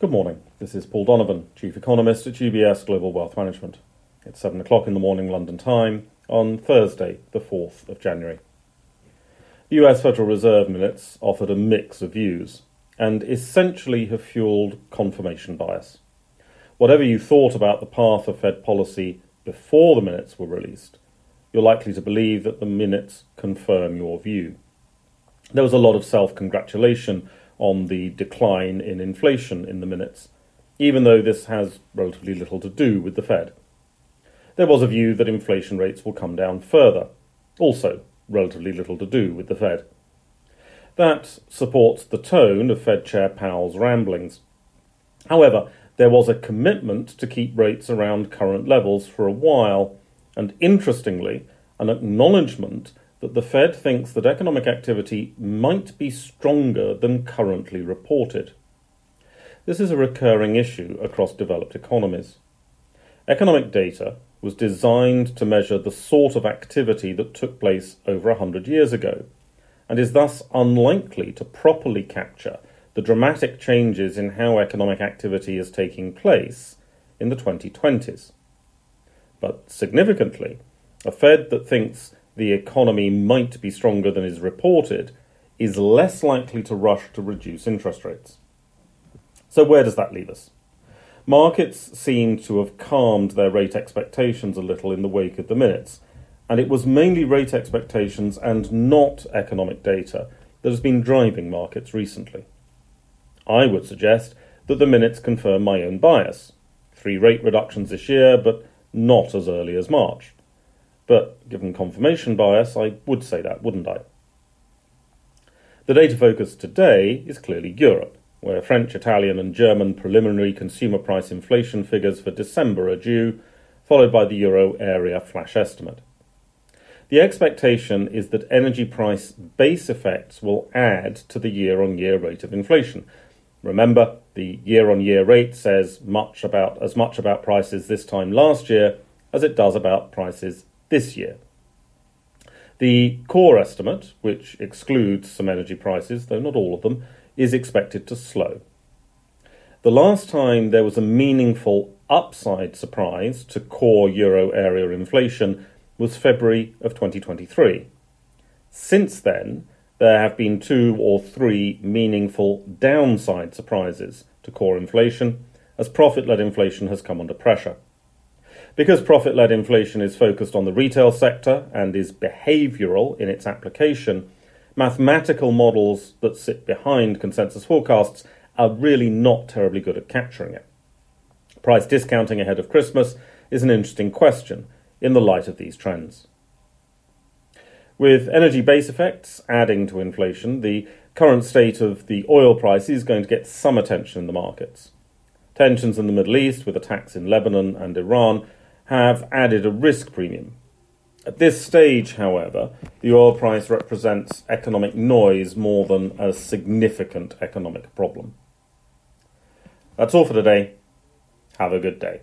Good morning. This is Paul Donovan, Chief Economist at UBS Global Wealth Management. It's 7 o'clock in the morning London time on Thursday, the 4th of January. The US Federal Reserve minutes offered a mix of views and essentially have fueled confirmation bias. Whatever you thought about the path of Fed policy before the minutes were released, you're likely to believe that the minutes confirm your view. There was a lot of self congratulation on the decline in inflation in the minutes, even though this has relatively little to do with the Fed. There was a view that inflation rates will come down further, also relatively little to do with the Fed. That supports the tone of Fed Chair Powell's ramblings. However, there was a commitment to keep rates around current levels for a while, and interestingly, an acknowledgement that the Fed thinks that economic activity might be stronger than currently reported. This is a recurring issue across developed economies. Economic data was designed to measure the sort of activity that took place over a hundred years ago, and is thus unlikely to properly capture the dramatic changes in how economic activity is taking place in the 2020s. But significantly, a Fed that thinks the economy might be stronger than is reported is less likely to rush to reduce interest rates. So, where does that leave us? Markets seem to have calmed their rate expectations a little in the wake of the minutes, and it was mainly rate expectations and not economic data that has been driving markets recently. I would suggest that the minutes confirm my own bias. Three rate reductions this year, but not as early as March. But given confirmation bias, I would say that, wouldn't I? The data focus today is clearly Europe, where French, Italian, and German preliminary consumer price inflation figures for December are due, followed by the euro area flash estimate. The expectation is that energy price base effects will add to the year on year rate of inflation. Remember, the year on year rate says much about as much about prices this time last year as it does about prices this year. The core estimate, which excludes some energy prices, though not all of them, is expected to slow. The last time there was a meaningful upside surprise to core euro area inflation was February of 2023. Since then, there have been two or three meaningful downside surprises to core inflation as profit led inflation has come under pressure. Because profit led inflation is focused on the retail sector and is behavioral in its application, mathematical models that sit behind consensus forecasts are really not terribly good at capturing it. Price discounting ahead of Christmas is an interesting question in the light of these trends. With energy base effects adding to inflation, the current state of the oil price is going to get some attention in the markets. Tensions in the Middle East, with attacks in Lebanon and Iran, have added a risk premium. At this stage, however, the oil price represents economic noise more than a significant economic problem. That's all for today. Have a good day.